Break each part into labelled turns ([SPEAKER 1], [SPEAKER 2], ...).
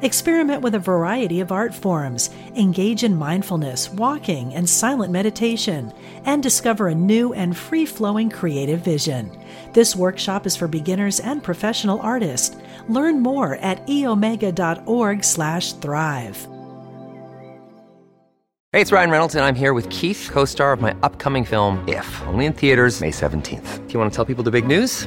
[SPEAKER 1] Experiment with a variety of art forms, engage in mindfulness, walking, and silent meditation, and discover a new and free flowing creative vision. This workshop is for beginners and professional artists. Learn more at eomega.org/slash thrive.
[SPEAKER 2] Hey, it's Ryan Reynolds, and I'm here with Keith, co star of my upcoming film, If, only in theaters, May 17th. Do you want to tell people the big news?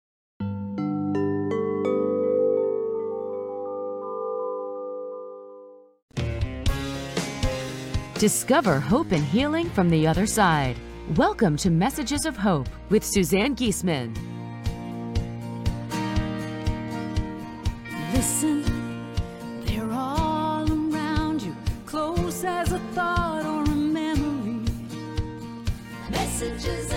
[SPEAKER 3] Discover hope and healing from the other side. Welcome to Messages of Hope with Suzanne Giesemann.
[SPEAKER 4] Listen, they're all around you, close as a thought or a memory. Messages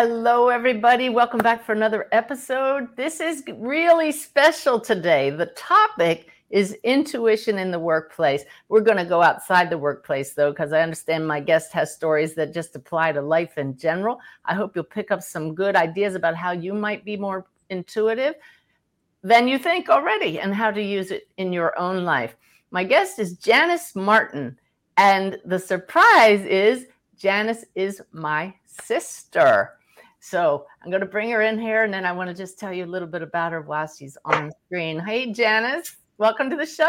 [SPEAKER 5] Hello, everybody. Welcome back for another episode. This is really special today. The topic is intuition in the workplace. We're going to go outside the workplace, though, because I understand my guest has stories that just apply to life in general. I hope you'll pick up some good ideas about how you might be more intuitive than you think already and how to use it in your own life. My guest is Janice Martin, and the surprise is Janice is my sister. So I'm going to bring her in here, and then I want to just tell you a little bit about her while she's on screen. Hey, Janice, welcome to the show.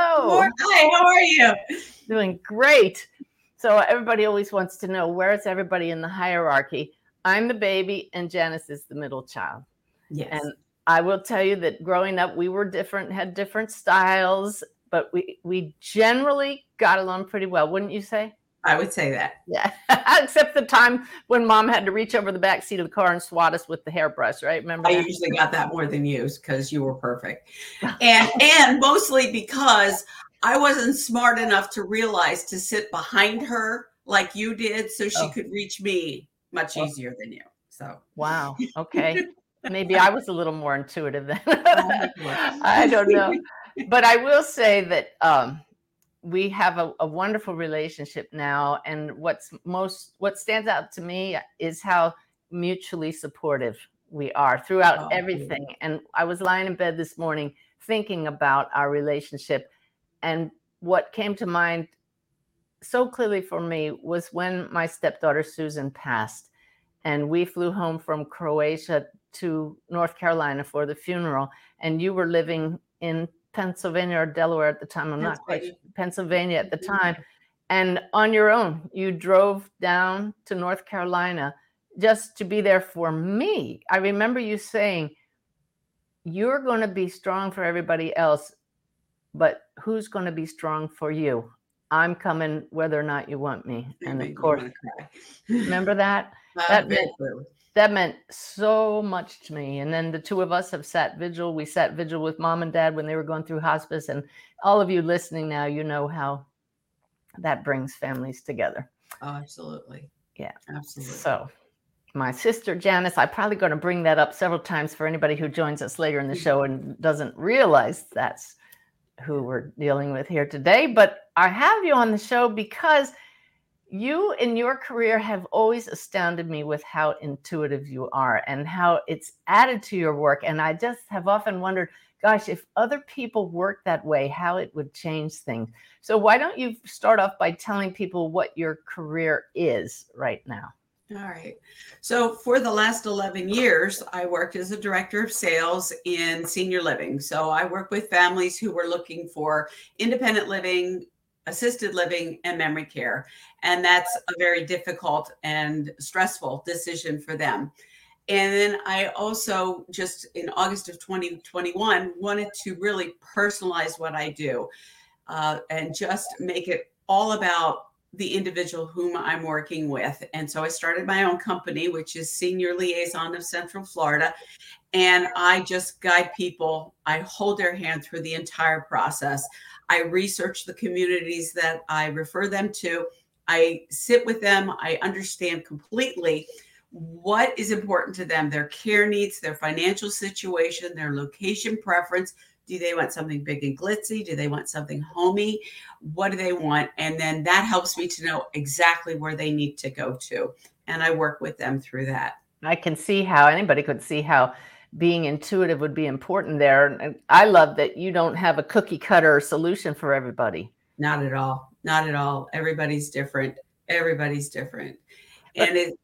[SPEAKER 6] Hi, how are you?
[SPEAKER 5] Doing great. So everybody always wants to know where is everybody in the hierarchy. I'm the baby, and Janice is the middle child.
[SPEAKER 6] Yes.
[SPEAKER 5] And I will tell you that growing up, we were different, had different styles, but we we generally got along pretty well, wouldn't you say?
[SPEAKER 6] I would say that.
[SPEAKER 5] Yeah, except the time when mom had to reach over the back seat of the car and swat us with the hairbrush, right? Remember?
[SPEAKER 6] I
[SPEAKER 5] that?
[SPEAKER 6] usually got that more than you because you were perfect. And and mostly because I wasn't smart enough to realize to sit behind her like you did so she
[SPEAKER 5] Oh.
[SPEAKER 6] could reach me much
[SPEAKER 5] Oh.
[SPEAKER 6] easier than you. So
[SPEAKER 5] Wow. Okay. Maybe I was a little more intuitive then. I don't know. But I will say that um, we have a, a wonderful relationship now. And what's most, what stands out to me is how mutually supportive we are throughout
[SPEAKER 6] Oh,
[SPEAKER 5] everything. And I was lying in bed this morning thinking about our relationship. And what came to mind so clearly for me was when my stepdaughter Susan passed and we flew home from Croatia to North Carolina for the funeral and you were living in Pennsylvania or Delaware at the time I'm not quite sure, Pennsylvania at the time and on your own you drove down to North Carolina just to be there for me I remember you saying you're going to be strong for everybody else but who's going to be strong for you I'm coming whether or not you want me. And of course, remember that? That meant-. That meant so much to me. And then the two of us have sat vigil. We sat vigil with mom and dad when they were going through hospice. And all of you listening now, you know how that brings families together.
[SPEAKER 6] Oh, absolutely.
[SPEAKER 5] Yeah.
[SPEAKER 6] Absolutely.
[SPEAKER 5] So, my sister Janice, I'm probably going to bring that up several times for anybody who joins us later in the show and doesn't realize that's who we're dealing with here today. But I have you on the show because you in your career have always astounded me with how intuitive you are and how it's added to your work. And I just have often wondered, gosh, if other people work that way, how it would change things. So, why don't you start off by telling people what your career is right now?
[SPEAKER 6] All right. So for the last 11 years, I worked as a director of sales in senior living. So I work with families who were looking for independent living, assisted living, and memory care. And that's a very difficult and stressful decision for them. And then I also just in August of 2021 wanted to really personalize what I do uh, and just make it all about the individual whom I'm working with. And so I started my own company, which is Senior Liaison of Central Florida. And I just guide people, I hold their hand through the entire process. I research the communities that I refer them to. I sit with them, I understand completely what is important to them their care needs, their financial situation, their location preference. Do they want something big and glitzy? Do they want something homey? What do they want? And then that helps me to know exactly where they need to go to. And I work with them through that.
[SPEAKER 5] I can see how anybody could see how being intuitive would be important there. And I love that you don't have a cookie cutter solution for everybody.
[SPEAKER 6] Not at all. Not at all. Everybody's different. Everybody's different. And it,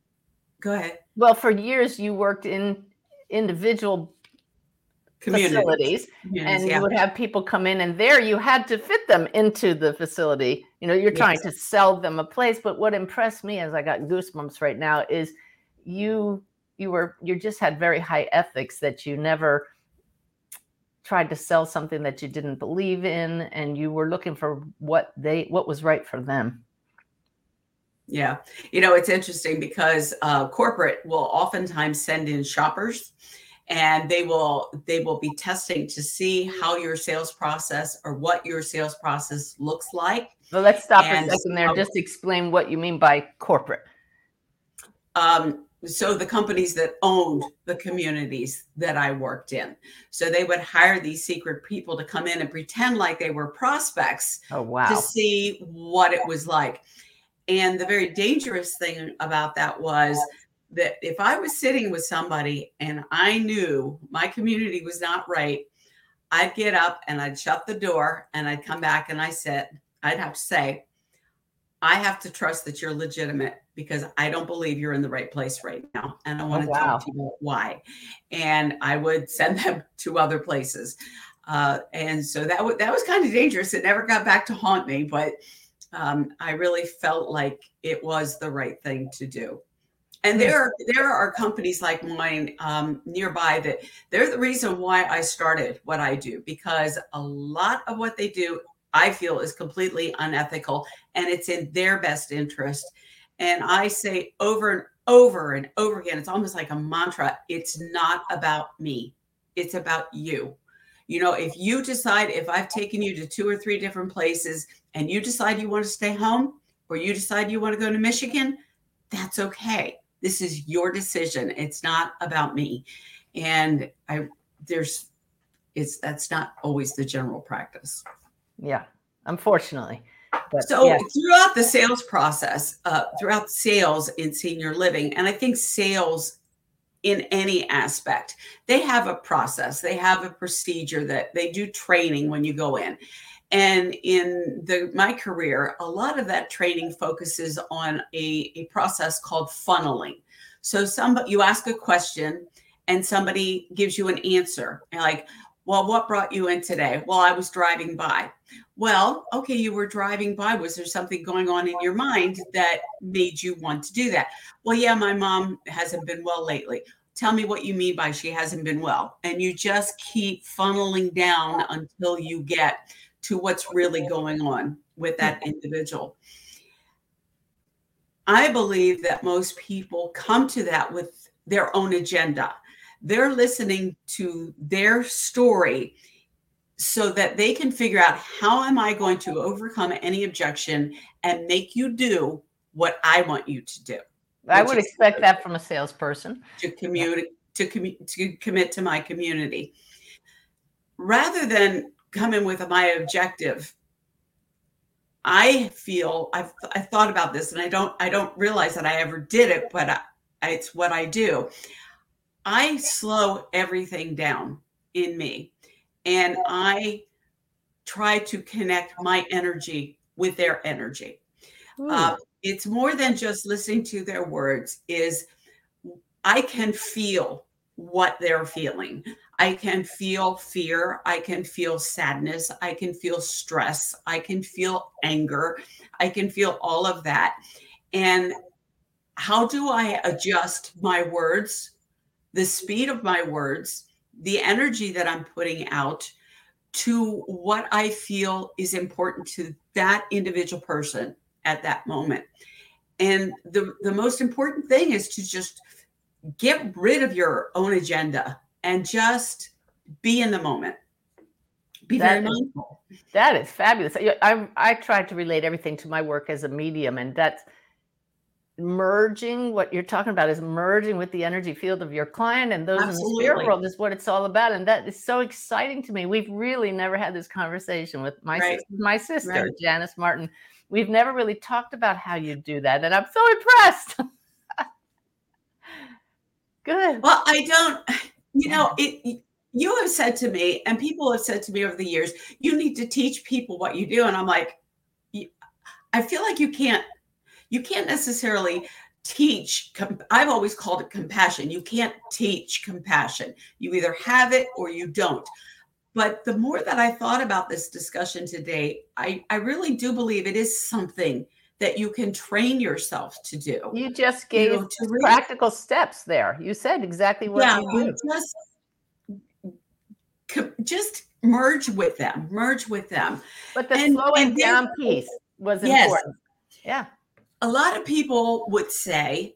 [SPEAKER 6] go ahead.
[SPEAKER 5] Well, for years you worked in individual facilities
[SPEAKER 6] Communities,
[SPEAKER 5] and
[SPEAKER 6] yeah.
[SPEAKER 5] you would have people come in and there you had to fit them into the facility you know you're trying to sell them a place but what impressed me as i got goosebumps right now is you you were you just had very high ethics that you never tried to sell something that you didn't believe in and you were looking for what they what was right for them
[SPEAKER 6] Yeah. You know, it's interesting because uh, corporate will oftentimes send in shoppers and they will they will be testing to see how your sales process or what your sales process looks like.
[SPEAKER 5] well let's stop
[SPEAKER 6] And
[SPEAKER 5] a second there just explain what you mean by corporate
[SPEAKER 6] Um, so the companies that owned the communities that I worked in. So they would hire these secret people to come in and pretend like they were prospects
[SPEAKER 5] oh wow
[SPEAKER 6] to see what it was like. And the very dangerous thing about that was that if I was sitting with somebody and I knew my community was not right, I'd get up and I'd shut the door and I'd come back and I said, I'd have to say, I have to trust that you're legitimate because I don't believe you're in the right place right now. And I want to
[SPEAKER 5] wow.
[SPEAKER 6] talk to you about why. And I would send them to other places. Uh, and so that, w- that was kind of dangerous. It never got back to haunt me, but um, I really felt like it was the right thing to do. And there, are, there are companies like mine um, nearby that they're the reason why I started what I do because a lot of what they do, I feel, is completely unethical and it's in their best interest. And I say over and over and over again, it's almost like a mantra. It's not about me. It's about you. You know, if you decide, if I've taken you to two or three different places and you decide you want to stay home or you decide you want to go to Michigan, that's okay. This is your decision. It's not about me. And I, there's, it's, that's not always the general practice.
[SPEAKER 5] yeah unfortunately but
[SPEAKER 6] So
[SPEAKER 5] yeah.
[SPEAKER 6] throughout the sales process, uh, throughout sales in senior living, and I think sales in any aspect, they have a process, they have a procedure that they do training when you go in. And in the my career, a lot of that training focuses on a, a process called funneling. So somebody you ask a question and somebody gives you an answer. Like, well, what brought you in today? Well, I was driving by. Well, okay, you were driving by. Was there something going on in your mind that made you want to do that? Well, yeah, my mom hasn't been well lately. Tell me what you mean by she hasn't been well. And you just keep funneling down until you get to what's really going on with that individual. I believe that most people come to that with their own agenda. They're listening to their story so that they can figure out how am I going to overcome any objection and make you do what I want you to do?
[SPEAKER 5] I would expect that from a salesperson.
[SPEAKER 6] to commute to commu- to commit to my community. Rather than come in with my objective i feel i've i've thought about this and i don't i don't realize that i ever did it but I, it's what i do. I slow everything down in me and i try to connect my energy with their energy. Uh, it's more than just listening to their words is i can feel what they're feeling. I can feel fear i can feel sadness i can feel stress i can feel anger i can feel all of that. And how do i adjust my words the speed of my words, the energy that I'm putting out to what I feel is important to that individual person at that moment. And the, the most important thing is to just get rid of your own agenda and just be in the moment. Be
[SPEAKER 5] That
[SPEAKER 6] very
[SPEAKER 5] is-
[SPEAKER 6] mindful.
[SPEAKER 5] That is fabulous. I, I I try to relate everything to my work as a medium, and that's merging. What you're talking about is merging with the energy field of your client and those in the spirit world is what it's all about, and that is so exciting to me. We've really never had this conversation with my
[SPEAKER 6] Right.
[SPEAKER 5] sis- my sister
[SPEAKER 6] Right.
[SPEAKER 5] Janice Martin. We've never really talked about how you do that, and I'm so impressed. Good.
[SPEAKER 6] Well, I don't, you know, it. You have said to me, and people have said to me over the years, you need to teach people what you do, and I'm like, i feel like you can't, you can't necessarily teach. I've always called it compassion. You can't teach compassion. You either have it or you don't. But the more that I thought about this discussion today, I, I really do believe it is something that you can train yourself to do.
[SPEAKER 5] You just
[SPEAKER 6] You
[SPEAKER 5] gave
[SPEAKER 6] know, to really-
[SPEAKER 5] practical steps there. You said exactly what
[SPEAKER 6] yeah,
[SPEAKER 5] you
[SPEAKER 6] you just just merge with them, merge with them.
[SPEAKER 5] But the
[SPEAKER 6] and-
[SPEAKER 5] slowing
[SPEAKER 6] and
[SPEAKER 5] down piece was
[SPEAKER 6] Yes.
[SPEAKER 5] important. Yeah.
[SPEAKER 6] A lot of people would say,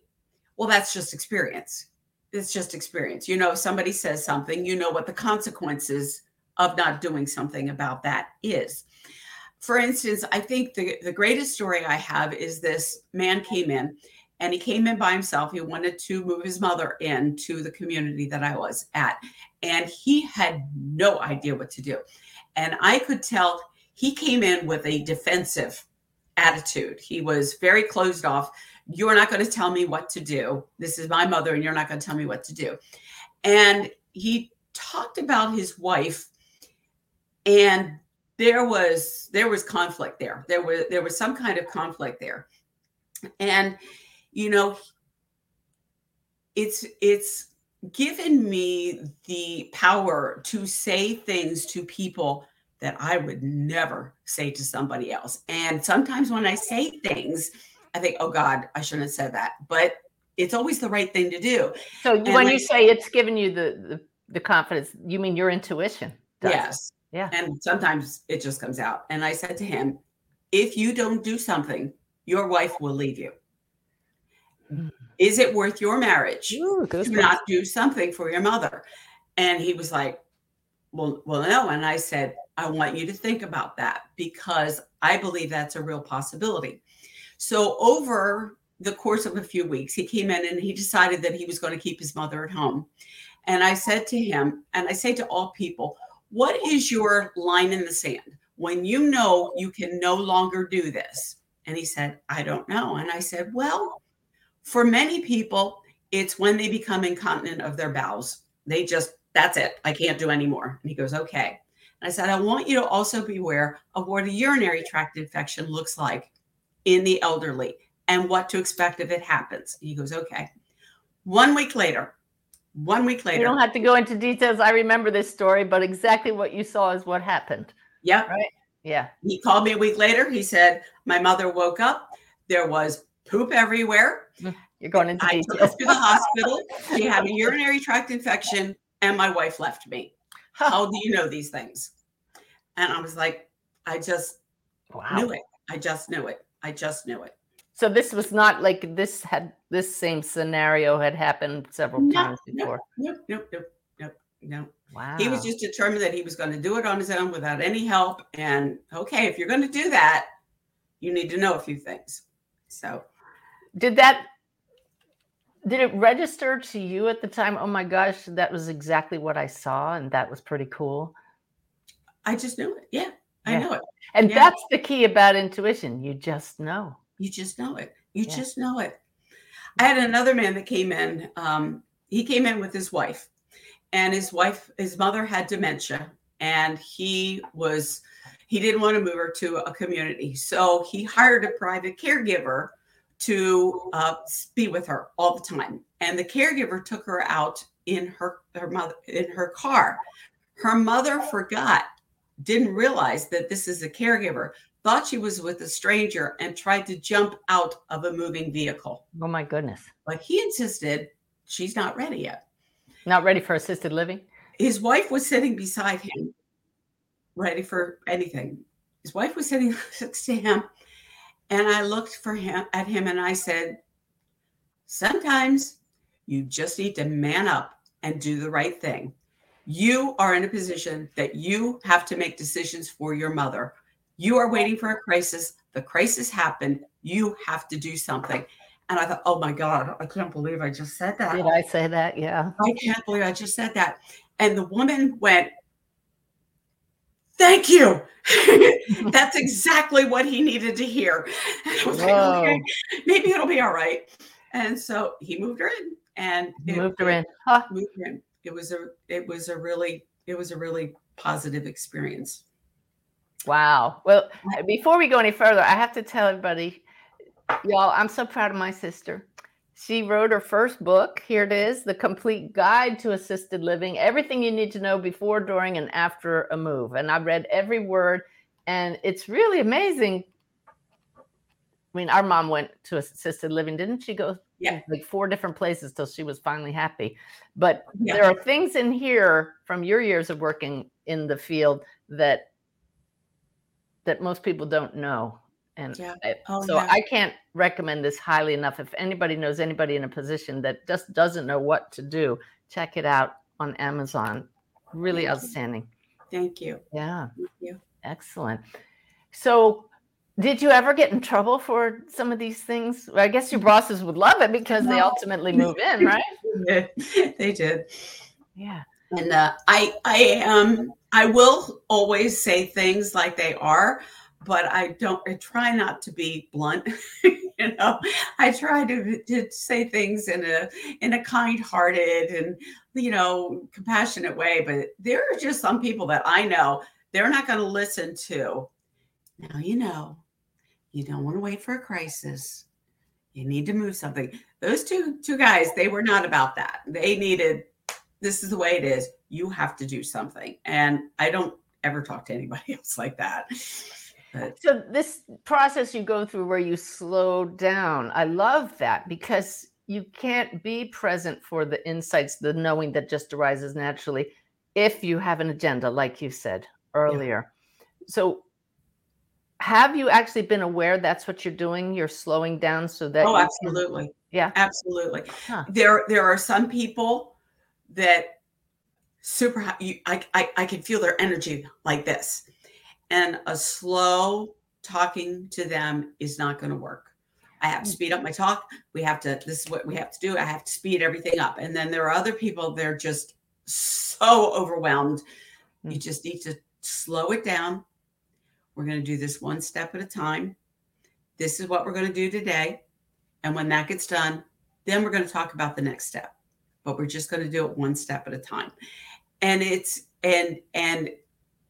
[SPEAKER 6] "Well, that's just experience. It's just experience." You know, if somebody says something, you know what the consequences of not doing something about that is. For instance, I think the, the greatest story I have is this man came in and he came in by himself. He wanted to move his mother into the community that I was at. And he had no idea what to do. And I could tell he came in with a defensive attitude. He was very closed off. You're not going to tell me what to do. This is my mother, and you're not going to tell me what to do. And he talked about his wife, and there was there was conflict there. There was there was some kind of conflict there, and you know, it's it's given me the power to say things to people that I would never say to somebody else. And sometimes when I say things, I think, oh God, I shouldn't have said that. But it's always the right thing to do.
[SPEAKER 5] So
[SPEAKER 6] And
[SPEAKER 5] when you say it's given you the, the the confidence, you mean your intuition? it.
[SPEAKER 6] Yes.
[SPEAKER 5] Yeah.
[SPEAKER 6] And sometimes it just comes out. And I said to him, if you don't do something, your wife will leave you.
[SPEAKER 5] Mm.
[SPEAKER 6] Is it worth your marriage?
[SPEAKER 5] Ooh,
[SPEAKER 6] to not do something for your mother. And he was like, Well, well, no. And I said, I want you to think about that because I believe that's a real possibility. So over the course of a few weeks, he came in and he decided that he was going to keep his mother at home. And I said to him, and I say to all people, what is your line in the sand when you know you can no longer do this? And he said, I don't know. And I said, Well, for many people, it's when they become incontinent of their bowels. They just, that's it. I can't do anymore. And he goes, okay. I said, I want you to also be aware of what a urinary tract infection looks like in the elderly and what to expect if it happens. And he goes, okay. One week later, one week later.
[SPEAKER 5] You don't have to go into details. I remember this story, but exactly what you saw is what happened.
[SPEAKER 6] yep. Right?
[SPEAKER 5] Yeah.
[SPEAKER 6] He called me a week later. He said, my mother woke up. There was poop everywhere.
[SPEAKER 5] Mm, you're going into
[SPEAKER 6] I took her to the hospital. She had a urinary tract infection, and my wife left me. How do you know these things? And I was like, I just
[SPEAKER 5] Wow.
[SPEAKER 6] knew it. I just knew it. I just knew it.
[SPEAKER 5] So this was not like this had this same scenario had happened several
[SPEAKER 6] No,
[SPEAKER 5] times before.
[SPEAKER 6] Nope, nope, nope, nope, no.
[SPEAKER 5] Wow.
[SPEAKER 6] He was just determined that he was going to do it on his own without any help. And okay, if you're going to do that, you need to know a few things. So
[SPEAKER 5] did that did it register to you at the time? Oh my gosh, that was exactly what I saw, and that was pretty cool.
[SPEAKER 6] I just knew it. Yeah, I
[SPEAKER 5] Yeah.
[SPEAKER 6] know it.
[SPEAKER 5] And
[SPEAKER 6] Yeah.
[SPEAKER 5] that's the key about intuition. You just know.
[SPEAKER 6] You just know it. You
[SPEAKER 5] Yeah.
[SPEAKER 6] just know it. I had another man that came in. Um, he came in with his wife, and his wife, his mother had dementia, and he was he didn't want to move her to a community, so he hired a private caregiver to uh, be with her all the time. And the caregiver took her out in her her mother in her car. Her mother forgot, didn't realize that this is a caregiver thought she was with a stranger and tried to jump out of a moving vehicle.
[SPEAKER 5] Oh my goodness.
[SPEAKER 6] But he insisted she's not ready yet.
[SPEAKER 5] Not ready for assisted living?
[SPEAKER 6] His wife was sitting beside him, ready for anything. His wife was sitting next to him, and I looked for him at him and I said, Sometimes you just need to man up and do the right thing. You are in a position that you have to make decisions for your mother. You are waiting for a crisis. The crisis happened. You have to do something. And I thought, oh my God, I can't believe I just said that.
[SPEAKER 5] Did I say that? Yeah.
[SPEAKER 6] I can't believe I just said that. And the woman went, Thank you. That's exactly what he needed to hear. Like, okay, maybe it'll be all right. And so he moved her in and it-
[SPEAKER 5] Moved her in. Huh.
[SPEAKER 6] moved her in. It was a it was a really it was a really positive experience.
[SPEAKER 5] Wow. Well, before we go any further, I have to tell everybody, y'all, I'm so proud of my sister. She wrote her first book. Here it is The Complete Guide to Assisted Living Everything You Need to Know Before, During, and After a Move. And I've read every word, and it's really amazing. I mean, our mom went to assisted living, didn't she go
[SPEAKER 6] Yeah.
[SPEAKER 5] like four different places till she was finally happy? But
[SPEAKER 6] Yeah.
[SPEAKER 5] there are things in here from your years of working in the field that that most people don't know. And
[SPEAKER 6] Yeah.
[SPEAKER 5] I-
[SPEAKER 6] Oh,
[SPEAKER 5] so
[SPEAKER 6] yeah.
[SPEAKER 5] I can't recommend this highly enough. If anybody knows anybody in a position that just doesn't know what to do, check it out on Amazon. Really
[SPEAKER 6] Thank you.
[SPEAKER 5] outstanding.
[SPEAKER 6] Thank you.
[SPEAKER 5] Yeah.
[SPEAKER 6] Thank you.
[SPEAKER 5] Excellent. So, did you ever get in trouble for some of these things? Well, I guess your bosses would love it because they ultimately move in, right?
[SPEAKER 6] they did.
[SPEAKER 5] Yeah.
[SPEAKER 6] And uh, I I um I will always say things like they are, but I don't I try not to be blunt. you know, I try to, to say things in a in a kind-hearted and you know compassionate way. But there are just some people that I know they're not going to listen to. Now you know, you don't want to wait for a crisis. You need to move something. Those two two guys, they were not about that. They needed this is the way it is. You have to do something. And I don't ever talk to anybody else like that.
[SPEAKER 5] So this process you go through where you slow down, I love that because you can't be present for the insights, the knowing that just arises naturally if you have an agenda, like you said earlier. So have you actually been aware that's what you're doing? You're slowing down so that
[SPEAKER 6] oh,
[SPEAKER 5] you can-
[SPEAKER 6] absolutely.
[SPEAKER 5] yeah.
[SPEAKER 6] Absolutely.
[SPEAKER 5] Huh.
[SPEAKER 6] There there are some people that super you, I, I I can feel their energy like this. And a slow talking to them is not going to work. I have to speed up my talk. We have to, this is what we have to do. I have to speed everything up. And then there are other people, they're just so overwhelmed. You
[SPEAKER 5] Mm.
[SPEAKER 6] just need to slow it down. We're going to do this one step at a time. This is what we're going to do today. And when that gets done, then we're going to talk about the next step. But we're just going to do it one step at a time. And it's, and, and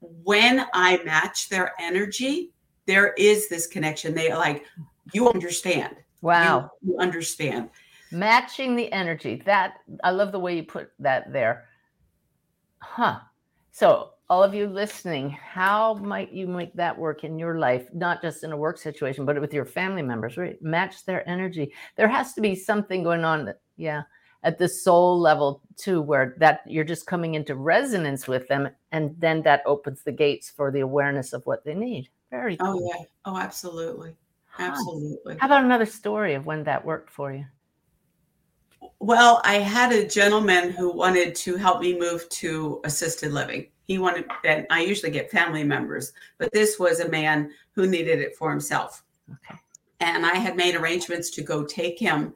[SPEAKER 6] when I match their energy, there is this connection. They like, you understand. You-
[SPEAKER 5] Wow.
[SPEAKER 6] You, understand.
[SPEAKER 5] Matching the energy. That I love the way you put that there. Huh. So, all of you listening, how might you make that work in your life, not just in a work situation, but with your family members, right? Match their energy. There has to be something going on that, yeah, at the soul level too, where that you're just coming into resonance with them. And then that opens the gates for the awareness of what they need. Very
[SPEAKER 6] Oh, yeah. Oh, absolutely. Absolutely.
[SPEAKER 5] How about another story of when that worked for you?
[SPEAKER 6] Well, I had a gentleman who wanted to help me move to assisted living. He wanted, and I usually get family members, but this was a man who needed it for himself.
[SPEAKER 5] Okay.
[SPEAKER 6] And I had made arrangements to go take him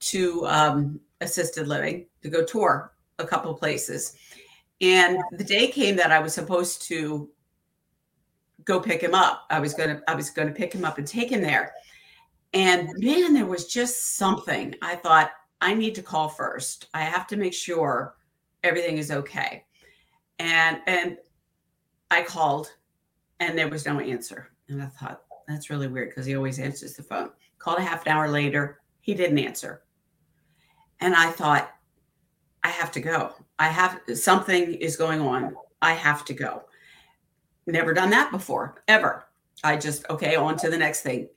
[SPEAKER 6] to um, assisted living to go tour a couple places. And the day came that I was supposed to go pick him up. I was gonna I was gonna pick him up and take him there. And man, there was just something. I thought I need to call first. I have to make sure everything is okay. And and I called and there was no answer. And I thought that's really weird because he always answers the phone. Called a half an hour later, he didn't answer. And I thought I have to go. I have something is going on. I have to go. Never done that before, ever. I just okay, on to the next thing.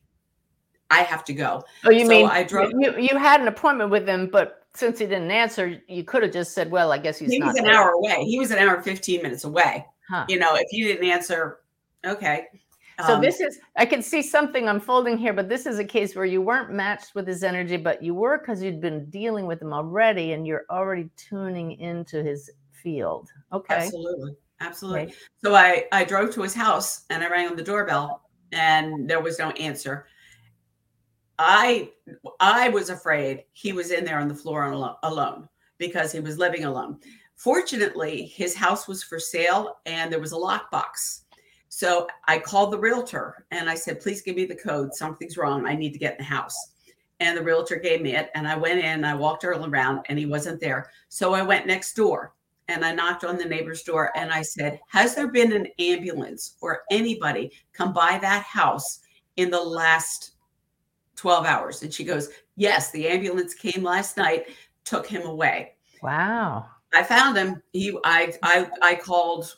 [SPEAKER 6] I have to go.
[SPEAKER 5] Oh, you
[SPEAKER 6] So
[SPEAKER 5] mean
[SPEAKER 6] I drove-
[SPEAKER 5] you, you had an appointment with him, but since he didn't answer, you could have just said, "Well, I guess he's
[SPEAKER 6] he
[SPEAKER 5] not."
[SPEAKER 6] was an
[SPEAKER 5] there."
[SPEAKER 6] hour away. He was an hour 15 minutes away.
[SPEAKER 5] Huh.
[SPEAKER 6] You know, if you didn't answer, okay.
[SPEAKER 5] So
[SPEAKER 6] Um,
[SPEAKER 5] this is I can see something unfolding here, but this is a case where you weren't matched with his energy, but you were because you'd been dealing with him already, and you're already tuning into his field. Okay.
[SPEAKER 6] Absolutely. Absolutely.
[SPEAKER 5] Okay.
[SPEAKER 6] So I, I drove to his house and I rang on the doorbell and there was no answer. I I was afraid he was in there on the floor alo- alone because he was living alone. Fortunately, his house was for sale and there was a lockbox. So I called the realtor and I said, please give me the code. Something's wrong. I need to get in the house. And the realtor gave me it. And I went in, I walked around and he wasn't there. So I went next door and I knocked on the neighbor's door and I said, Has there been an ambulance or anybody come by that house in the last 12 hours? And she goes, Yes, the ambulance came last night, took him away.
[SPEAKER 5] Wow.
[SPEAKER 6] I found him. He I I I called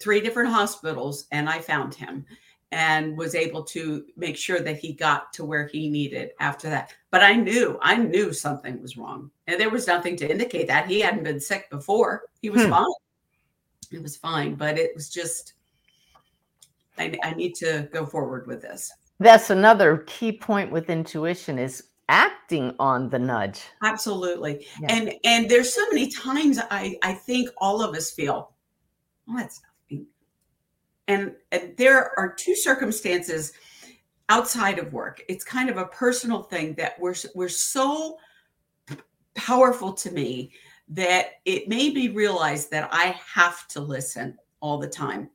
[SPEAKER 6] three different hospitals and I found him and was able to make sure that he got to where he needed after that. But I knew, I knew something was wrong. And there was nothing to indicate that. He hadn't been sick before. He was
[SPEAKER 5] Hmm.
[SPEAKER 6] fine. It was fine, but it was just I, I need to go forward with this.
[SPEAKER 5] That's another key point with intuition is acting on the nudge.
[SPEAKER 6] Absolutely.
[SPEAKER 5] Yeah.
[SPEAKER 6] And and there's so many times I I think all of us feel, well, that's. And, there are two circumstances outside of work. It's kind of a personal thing that we're we're so powerful to me that it made me realize that I have to listen all the time.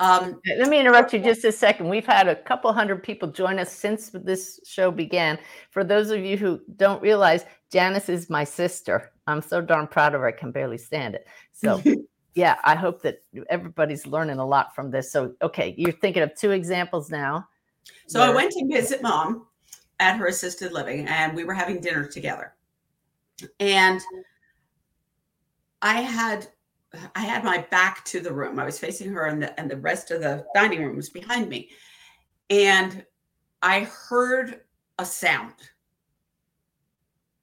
[SPEAKER 6] Um,
[SPEAKER 5] Let me interrupt you just a second. We've had a couple hundred people join us since this show began. For those of you who don't realize, Janice is my sister. I'm so darn proud of her, I can barely stand it. So, yeah, I hope that everybody's learning a lot from this. So, okay, you're thinking of two examples now.
[SPEAKER 6] So I went to visit mom at her assisted living and we were having dinner together. And I had I had my back to the room. I was facing her and the and the rest of the dining room was behind me. And I heard a sound.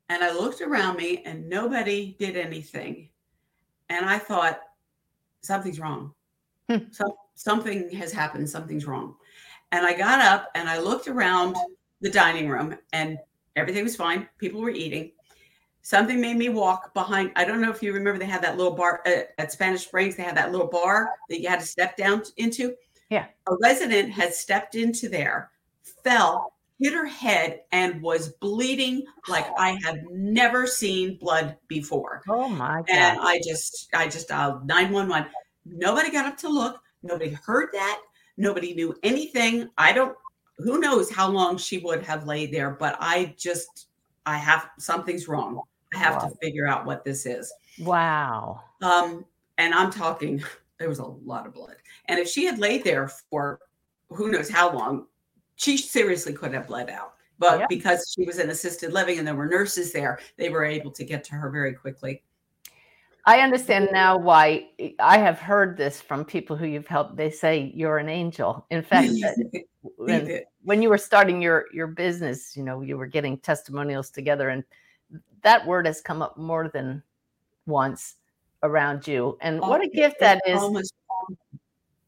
[SPEAKER 6] And I looked around me and nobody did anything. And I thought something's wrong.
[SPEAKER 5] Hmm.
[SPEAKER 6] So, something has happened, something's wrong. And I got up and I looked around the dining room and everything was fine. People were eating. Something made me walk behind. I don't know if you remember, they had that little bar uh, at Spanish Springs. They had that little bar that you had to step down into.
[SPEAKER 5] Yeah.
[SPEAKER 6] A resident had stepped into there, fell, hit her head, and was bleeding like I have never seen blood before
[SPEAKER 5] Oh my
[SPEAKER 6] and
[SPEAKER 5] God.
[SPEAKER 6] I just I just dialed 911. Nobody got up to look. Nobody heard that. Nobody knew anything. I don't who knows how long she would have laid there, but I just I have something's wrong. I have
[SPEAKER 5] Wow.
[SPEAKER 6] to figure out what this is.
[SPEAKER 5] Wow.
[SPEAKER 6] Um and I'm talking there was a lot of blood. And if she had laid there for who knows how long, she seriously could have bled out. But
[SPEAKER 5] Yeah.
[SPEAKER 6] because she was in assisted living and there were nurses there, they were able to get to her very quickly.
[SPEAKER 5] I understand now why I have heard this from people who you've helped. They say you're an angel. In fact, when, when you were starting your your business, you know, you were getting testimonials together, and that word has come up more than once around you. And what a
[SPEAKER 6] Oh,
[SPEAKER 5] gift that
[SPEAKER 6] it's! Almost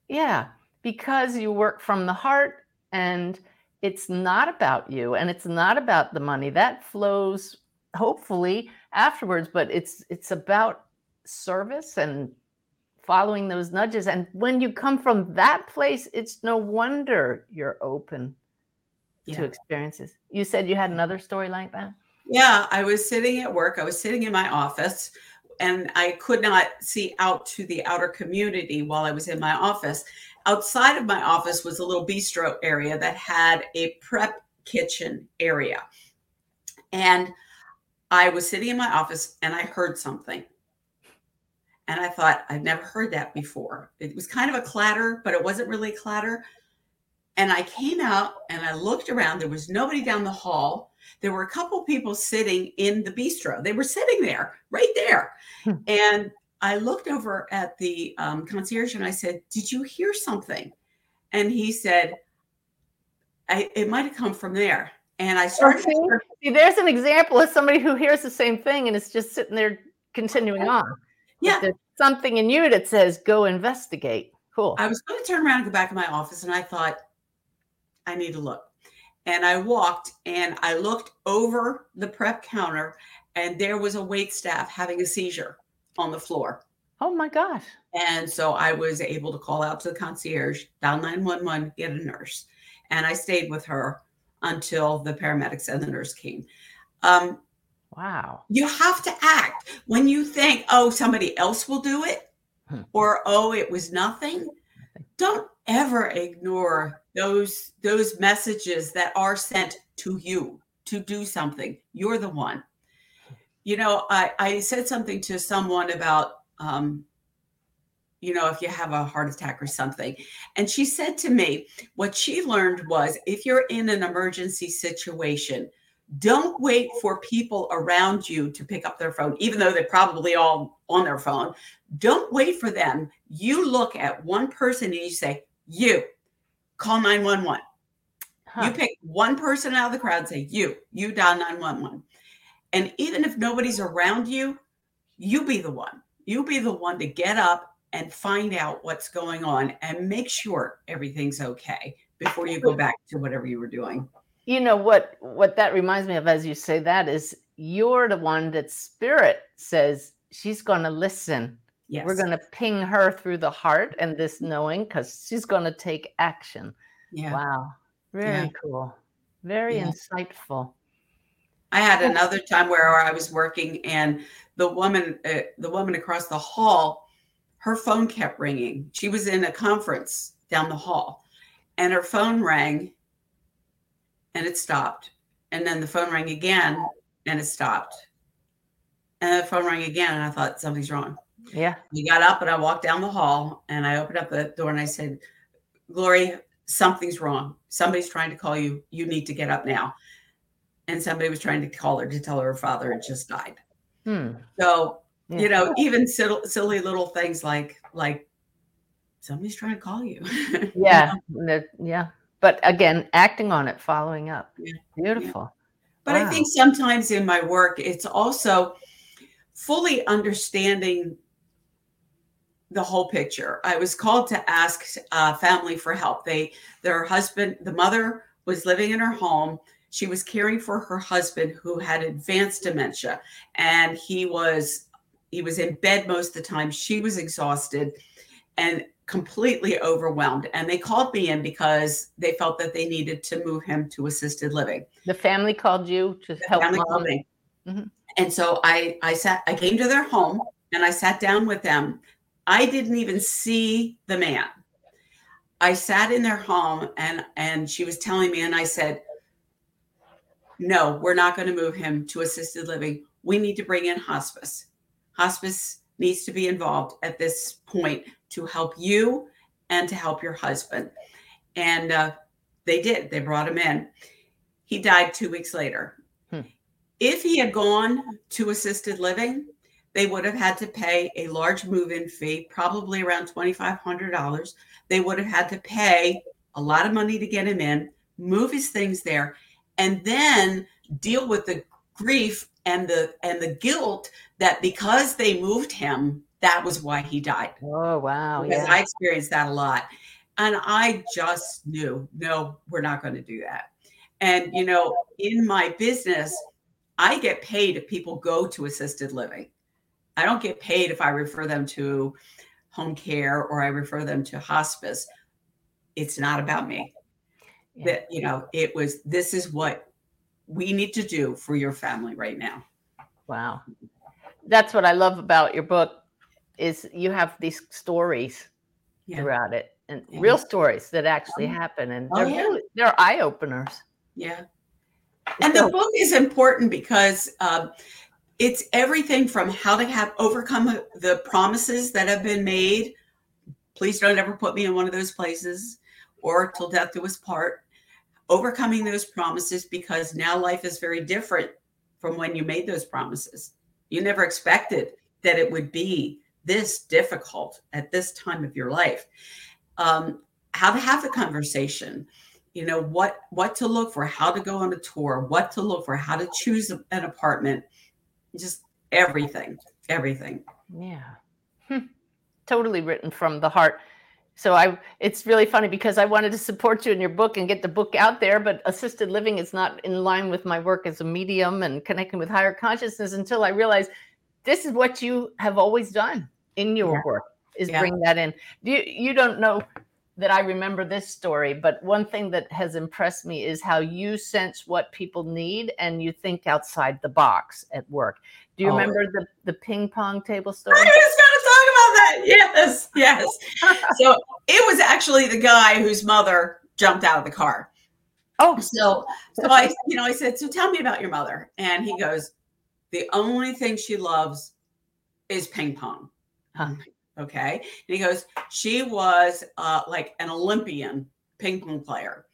[SPEAKER 5] Yeah, because you work from the heart, and it's not about you, and it's not about the money that flows hopefully afterwards. But it's it's about service and following those nudges. And when you come from that place, it's no wonder you're open to experiences. You said you had another story like that?
[SPEAKER 6] Yeah, I was sitting at work. I was sitting in my office and I could not see out to the outer community while I was in my office. Outside of my office was a little bistro area that had a prep kitchen area. And I was sitting in my office and I heard something. And I thought, I've never heard that before. It was kind of a clatter, but it wasn't really a clatter. And I came out and I looked around. There was nobody down the hall. There were a couple people sitting in the bistro. They were sitting there, right there.
[SPEAKER 5] Hmm.
[SPEAKER 6] And I looked over at the um, concierge and I said, Did you hear something? And he said, I, It might have come from there. And I started.
[SPEAKER 5] see, see, there's an example of somebody who hears the same thing and it's just sitting there continuing on.
[SPEAKER 6] Yeah.
[SPEAKER 5] There's something in you that says, go investigate. Cool.
[SPEAKER 6] I was going to turn around and go back in my office, and I thought, I need to look. And I walked and I looked over the prep counter, and there was a wait staff having a seizure on the floor.
[SPEAKER 5] oh my gosh.
[SPEAKER 6] And so I was able to call out to the concierge, dial 911, get a nurse. And I stayed with her until the paramedics and the nurse came. Um,
[SPEAKER 5] Wow.
[SPEAKER 6] you have to act when you think, oh, somebody else will do it,
[SPEAKER 5] Hmm.
[SPEAKER 6] or oh, it was nothing. Don't ever ignore those those messages that are sent to you to do something. You're the one. You know, I, I said something to someone about um, you know, if you have a heart attack or something. And she said to me, what she learned was if you're in an emergency situation, don't wait for people around you to pick up their phone, even though they're probably all on their phone. Don't wait for them. You look at one person and you say, You call 911.
[SPEAKER 5] Huh.
[SPEAKER 6] You pick one person out of the crowd, and say, You, you dial 911. And even if nobody's around you, you be the one. You be the one to get up and find out what's going on and make sure everything's okay before you go back to whatever you were doing.
[SPEAKER 5] you know what what that reminds me of as you say that is you're the one that spirit says she's going to listen
[SPEAKER 6] Yes.
[SPEAKER 5] we're going to ping her through the heart and this knowing because she's going to take action
[SPEAKER 6] yeah.
[SPEAKER 5] wow very
[SPEAKER 6] Yeah.
[SPEAKER 5] cool very
[SPEAKER 6] Yeah.
[SPEAKER 5] insightful
[SPEAKER 6] I had another time where I was working, and the woman, uh, the woman across the hall, her phone kept ringing. She was in a conference down the hall, and her phone rang, and it stopped. And then the phone rang again, and it stopped. And the phone rang again, and I thought something's wrong.
[SPEAKER 5] yeah
[SPEAKER 6] We got up and I walked down the hall, and I opened up the door and I said, "Glory, something's wrong. Somebody's trying to call you. You need to get up now." And somebody was trying to call her to tell her her father had just died.
[SPEAKER 5] hmm.
[SPEAKER 6] So
[SPEAKER 5] Yeah.
[SPEAKER 6] you know, even silly, silly little things like like somebody's trying to call you.
[SPEAKER 5] yeah the- yeah but again acting on it following up
[SPEAKER 6] Yeah.
[SPEAKER 5] beautiful
[SPEAKER 6] But I think sometimes in my work, it's also fully understanding the whole picture. I was called to ask uh, family for help. They, their husband, the mother was living in her home. She was caring for her husband who had advanced dementia, and he was he was in bed most of the time. She was exhausted and completely overwhelmed. And they called me in because they felt that they needed to move him to assisted living.
[SPEAKER 5] the family called you to help
[SPEAKER 6] family
[SPEAKER 5] mom.
[SPEAKER 6] me.
[SPEAKER 5] Mhm.
[SPEAKER 6] And so I I sat I came to their home and I sat down with them. I didn't even see the man. I sat in their home and and she was telling me and I said no, we're not going to move him to assisted living. We need to bring in hospice. Hospice needs to be involved at this point to help you and to help your husband. And uh, they did. They brought him in. He died two weeks later.
[SPEAKER 5] Hmm.
[SPEAKER 6] If he had gone to assisted living, they would have had to pay a large move in fee, probably around $2,500. They would have had to pay a lot of money to get him in, move his things there, and then deal with the grief and the and the guilt that because they moved him, that was why he died
[SPEAKER 5] oh wow
[SPEAKER 6] because
[SPEAKER 5] yeah
[SPEAKER 6] I experienced that a lot. And I just knew, no, we're not going to do that. And, you know, in my business, I get paid if people go to assisted living. I don't get paid if I refer them to home care or I refer them to hospice. It's not about me.
[SPEAKER 5] Yeah.
[SPEAKER 6] That, you know, it was, this is what we need to do for your family right now.
[SPEAKER 5] Wow. That's what I love about your book is you have these stories
[SPEAKER 6] Yeah.
[SPEAKER 5] throughout it and
[SPEAKER 6] Yeah.
[SPEAKER 5] real stories that actually
[SPEAKER 6] Oh.
[SPEAKER 5] happen and
[SPEAKER 6] Oh,
[SPEAKER 5] they're
[SPEAKER 6] yeah.
[SPEAKER 5] really, they're eye openers.
[SPEAKER 6] Yeah. And the book is important because um, it's everything from how to have overcome the promises that have been made. Please don't ever put me in one of those places or till death do us part. Overcoming those promises because now life is very different from when you made those promises. You never expected that it would be this difficult at this time of your life. Um, how to have the conversation you know what what to look for how to go on a tour what to look for how to choose an apartment just everything everything
[SPEAKER 5] Yeah. Hmm. Totally written from the heart. So I it's really funny because I wanted to support you in your book and get the book out there, but assisted living is not in line with my work as a medium and connecting with higher consciousness until I realized this is what you have always done in your
[SPEAKER 6] Yeah.
[SPEAKER 5] work is
[SPEAKER 6] Yeah.
[SPEAKER 5] bring that in. You you don't know that I remember this story, but one thing that has impressed me is how you sense what people need and you think outside the box at work. Do you
[SPEAKER 6] Oh.
[SPEAKER 5] remember the the ping pong table story?
[SPEAKER 6] That. Yes, yes. So it was actually the guy whose mother jumped out of the car.
[SPEAKER 5] Oh,
[SPEAKER 6] So, so I, you know, I said, so tell me about your mother. And he goes, the only thing she loves is ping pong.
[SPEAKER 5] Huh.
[SPEAKER 6] Okay. And he goes, she was uh, like an Olympian ping pong player.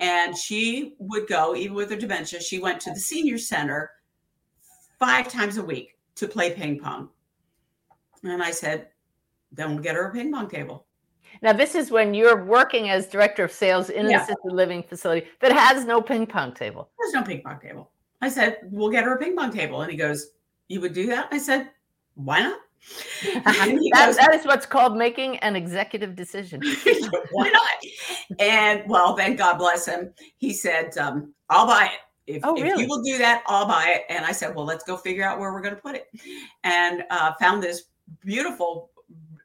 [SPEAKER 6] And she would go, even with her dementia, she went to the senior center five times a week to play ping pong. And I said, then we'll get her a ping pong table.
[SPEAKER 5] Now, this is when you're working as director of sales in an assisted living facility that has no ping pong table.
[SPEAKER 6] There's no ping pong table. I said, we'll get her a ping pong table. And he goes, you would do that? I said, why not?
[SPEAKER 5] That,
[SPEAKER 6] goes,
[SPEAKER 5] that is what's called making an executive decision.
[SPEAKER 6] why not? And well, thank God bless him. He said, um, I'll buy it. If,
[SPEAKER 5] Oh,
[SPEAKER 6] if you will do that, I'll buy it. And I said, well, let's go figure out where we're going to put it. And uh, found this beautiful,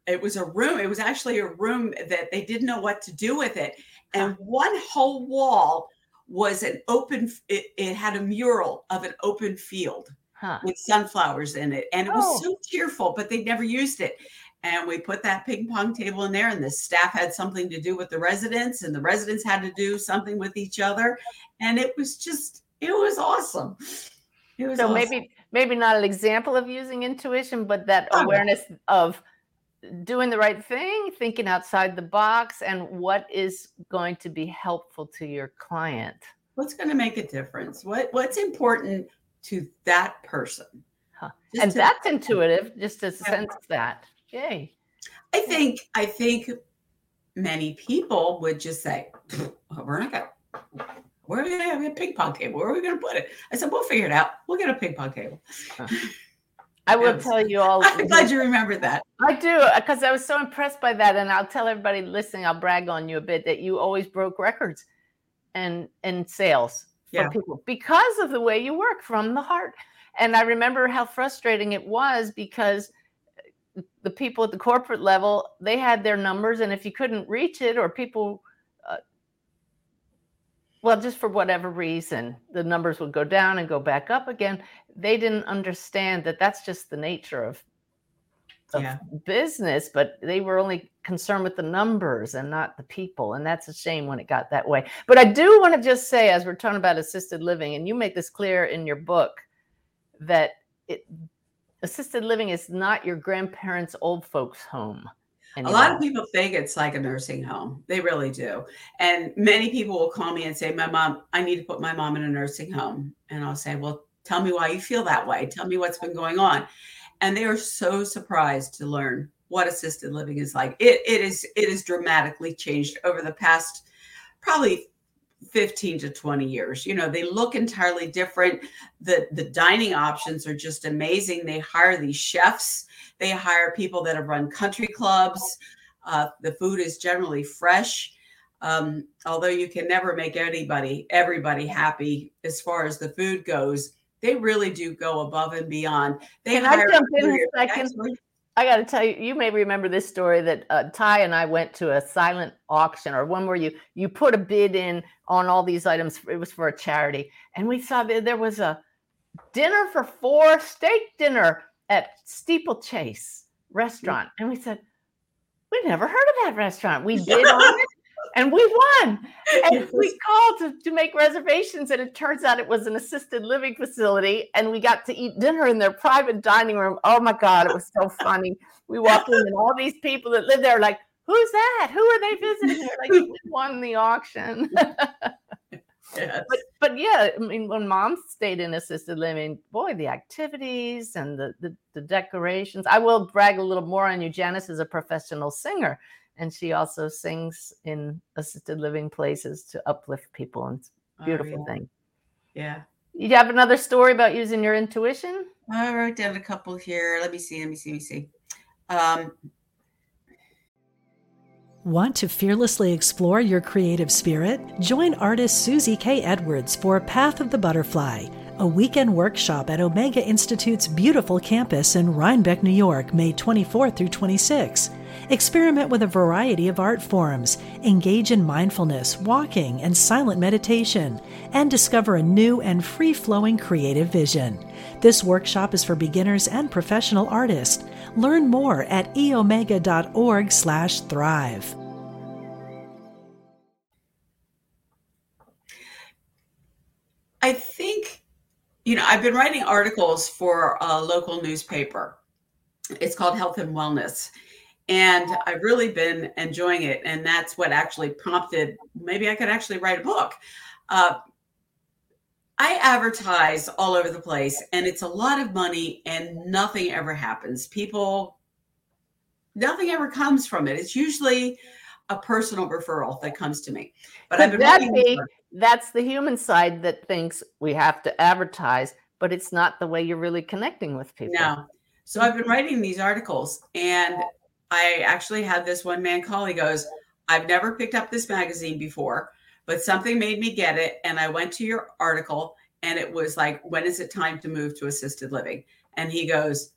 [SPEAKER 6] it was a room. It was actually a room that they didn't know what to do with it. And ah. one whole wall was an open, it, it had a mural of an open field
[SPEAKER 5] Huh.
[SPEAKER 6] with sunflowers in it. And it was
[SPEAKER 5] Oh.
[SPEAKER 6] so cheerful, but they never used it. And we put that ping pong table in there, and the staff had something to do with the residents, and the residents had to do something with each other. And it was just, it was awesome. It was
[SPEAKER 5] So
[SPEAKER 6] awesome.
[SPEAKER 5] maybe maybe not an example of using intuition, but that
[SPEAKER 6] Oh.
[SPEAKER 5] awareness of doing the right thing, thinking outside the box, and what is going to be helpful to your client.
[SPEAKER 6] what's going to make a difference? What What's important to that person?
[SPEAKER 5] Huh. And
[SPEAKER 6] to-
[SPEAKER 5] that's intuitive, just to sense that. Yay.
[SPEAKER 6] I think I think many people would just say, "We're not going. Where are we going to have a ping pong table? Where are we going to put it?" I said, "We'll figure it out. We'll get a ping pong table."
[SPEAKER 5] I will tell you all.
[SPEAKER 6] I'm glad you remembered that.
[SPEAKER 5] I do because I was so impressed by that, and I'll tell everybody listening. I'll brag on you a bit that you always broke records, and and sales for
[SPEAKER 6] Yeah.
[SPEAKER 5] people because of the way you work from the heart. And I remember how frustrating it was because the people at the corporate level they had their numbers, and if you couldn't reach it, or people, uh, well, just for whatever reason, the numbers would go down and go back up again. They didn't understand that that's just the nature of of
[SPEAKER 6] Yeah.
[SPEAKER 5] business, but they were only concerned with the numbers and not the people. And that's a shame when it got that way. But I do want to just say, as we're talking about assisted living, and you make this clear in your book, that it, assisted living is not your grandparents' old folks' home.
[SPEAKER 6] A lot of people think it's like a nursing home. They really do. And many people will call me and say, My mom, I need to put my mom in a nursing home. And I'll say, Well, tell me why you feel that way. Tell me what's been going on. And they are so surprised to learn what assisted living is like. It, it is it is dramatically changed over the past probably 15 to 20 years. You know, they look entirely different. The the dining options are just amazing. They hire these chefs they hire people that have run country clubs. Uh, the food is generally fresh. Um, although you can never make anybody, everybody happy as far as the food goes, they really do go above and beyond. They
[SPEAKER 5] Can I jump in a second? I got to tell you, you may remember this story that uh, Ty and I went to a silent auction or one where you you put a bid in on all these items. It was for a charity, and we saw that there was a dinner for four, steak dinner at Steeplechase restaurant, and we said we never heard of that restaurant. We did on it, and we won. And we called to, to make reservations, and it turns out it was an assisted living facility, and we got to eat dinner in their private dining room. Oh my God, it was so funny. We walked in, and all these people that live there are like, Who's that? Who are they visiting? They're like, "We won the auction.
[SPEAKER 6] Yes.
[SPEAKER 5] but, but yeah, I mean, when mom stayed in assisted living, boy, the activities and the, the, the decorations. I will brag a little more on you. Janice is a professional singer. and she also sings in assisted living places to uplift people and it's a
[SPEAKER 6] Oh,
[SPEAKER 5] beautiful
[SPEAKER 6] yeah.
[SPEAKER 5] thing
[SPEAKER 6] Yeah.
[SPEAKER 5] you have another story about using your intuition
[SPEAKER 6] I wrote down a couple here. Let me see. Let me see. Let me see. Um,
[SPEAKER 1] Want to fearlessly explore your creative spirit? Join artist Susie K. Edwards for Path of the Butterfly, a weekend workshop at Omega Institute's beautiful campus in Rhinebeck, New York, May 24 through 26. Experiment with a variety of art forms, engage in mindfulness, walking, and silent meditation, and discover a new and free flowing creative vision. This workshop is for beginners and professional artists. Learn more at eomega.org/thrive.
[SPEAKER 6] I think, you know, I've been writing articles for a local newspaper. It's called Health and Wellness. And I've really been enjoying it. And that's what actually prompted maybe I could actually write a book. Uh, I advertise all over the place, and it's a lot of money, and nothing ever happens. People, nothing ever comes from it. It's usually a personal referral that comes to me. But I've been
[SPEAKER 5] that be that's the human side that thinks we have to advertise but it's not the way you're really connecting with people
[SPEAKER 6] No. So I've been writing these articles and I actually had this one man call. He goes, I've never picked up this magazine before, but something made me get it. And I went to your article and it was like, when is it time to move to assisted living? And he goes,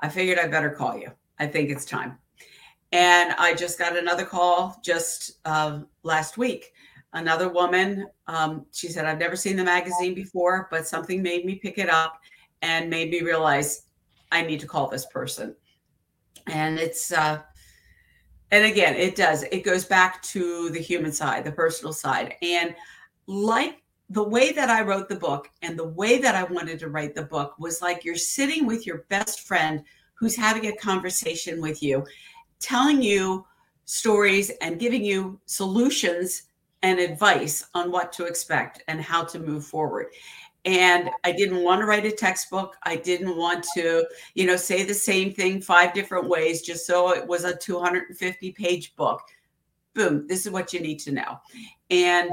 [SPEAKER 6] I figured I better call you. I think it's time. And I just got another call just uh, last week. Another woman, um, she said, I've never seen the magazine before, but something made me pick it up and made me realize I need to call this person. And it's, uh, and again, it does, it goes back to the human side, the personal side. And like the way that I wrote the book and the way that I wanted to write the book was like you're sitting with your best friend who's having a conversation with you, telling you stories and giving you solutions and advice on what to expect and how to move forward and i didn't want to write a textbook. I didn't want to you know say the same thing five different ways just so it was a 250 page book. Boom this is what you need to know. And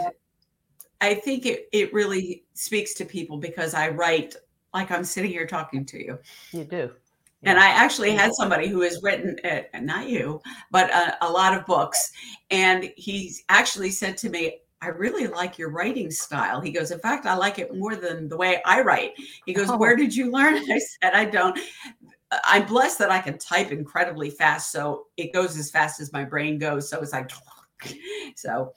[SPEAKER 6] i think it, it really speaks to people because i write like i'm sitting here talking to you.
[SPEAKER 5] You do.
[SPEAKER 6] And I actually had somebody who has written, uh, not you, but a, a lot of books. And he actually said to me, I really like your writing style. He goes, In fact, I like it more than the way I write. He goes,
[SPEAKER 5] Oh.
[SPEAKER 6] Where did you learn? I said, I don't. I'm blessed that I can type incredibly fast. So it goes as fast as my brain goes. So it's like, so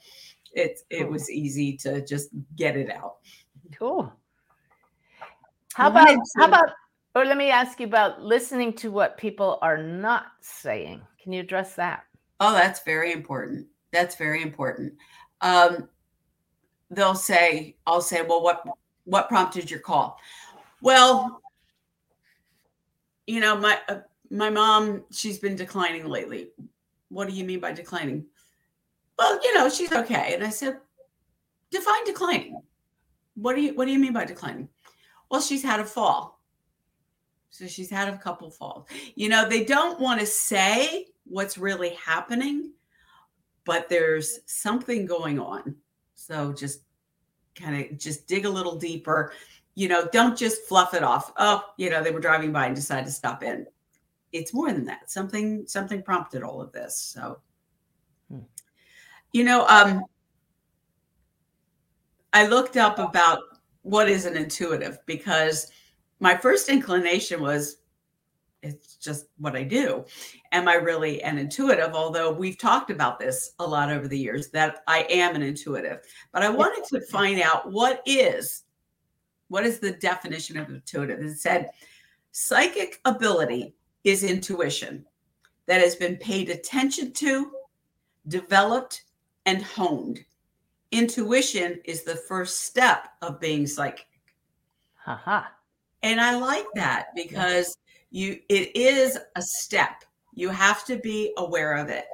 [SPEAKER 6] it, it was easy to just get it out.
[SPEAKER 5] cool how about how about or let me ask you about listening to what people are not saying can you address that
[SPEAKER 6] Oh, that's very important. That's very important. Um, they'll say, "I'll say, well, what what prompted your call?" Well, you know, my uh, my mom, she's been declining lately. What do you mean by declining? Well, you know, she's okay. And I said, define declining. What do you what do you mean by declining? Well, she's had a fall. So she's had a couple falls. You know, they don't want to say what's really happening, but there's something going on. So just kind of just dig a little deeper. You know, don't just fluff it off. Oh, you know, they were driving by and decided to stop in. It's more than that. Something something prompted all of this. So
[SPEAKER 5] Hmm.
[SPEAKER 6] you know, um I looked up about what is an intuitive because my first inclination was it's just what I do. Am I really an intuitive? Although we've talked about this a lot over the years that I am an intuitive, but I wanted to find out what is what is the definition of intuitive? It said psychic ability is intuition that has been paid attention to, developed, and honed. Intuition is the first step of being psychic.
[SPEAKER 5] haha
[SPEAKER 6] And I like that because you it is a step. You have to be aware of it.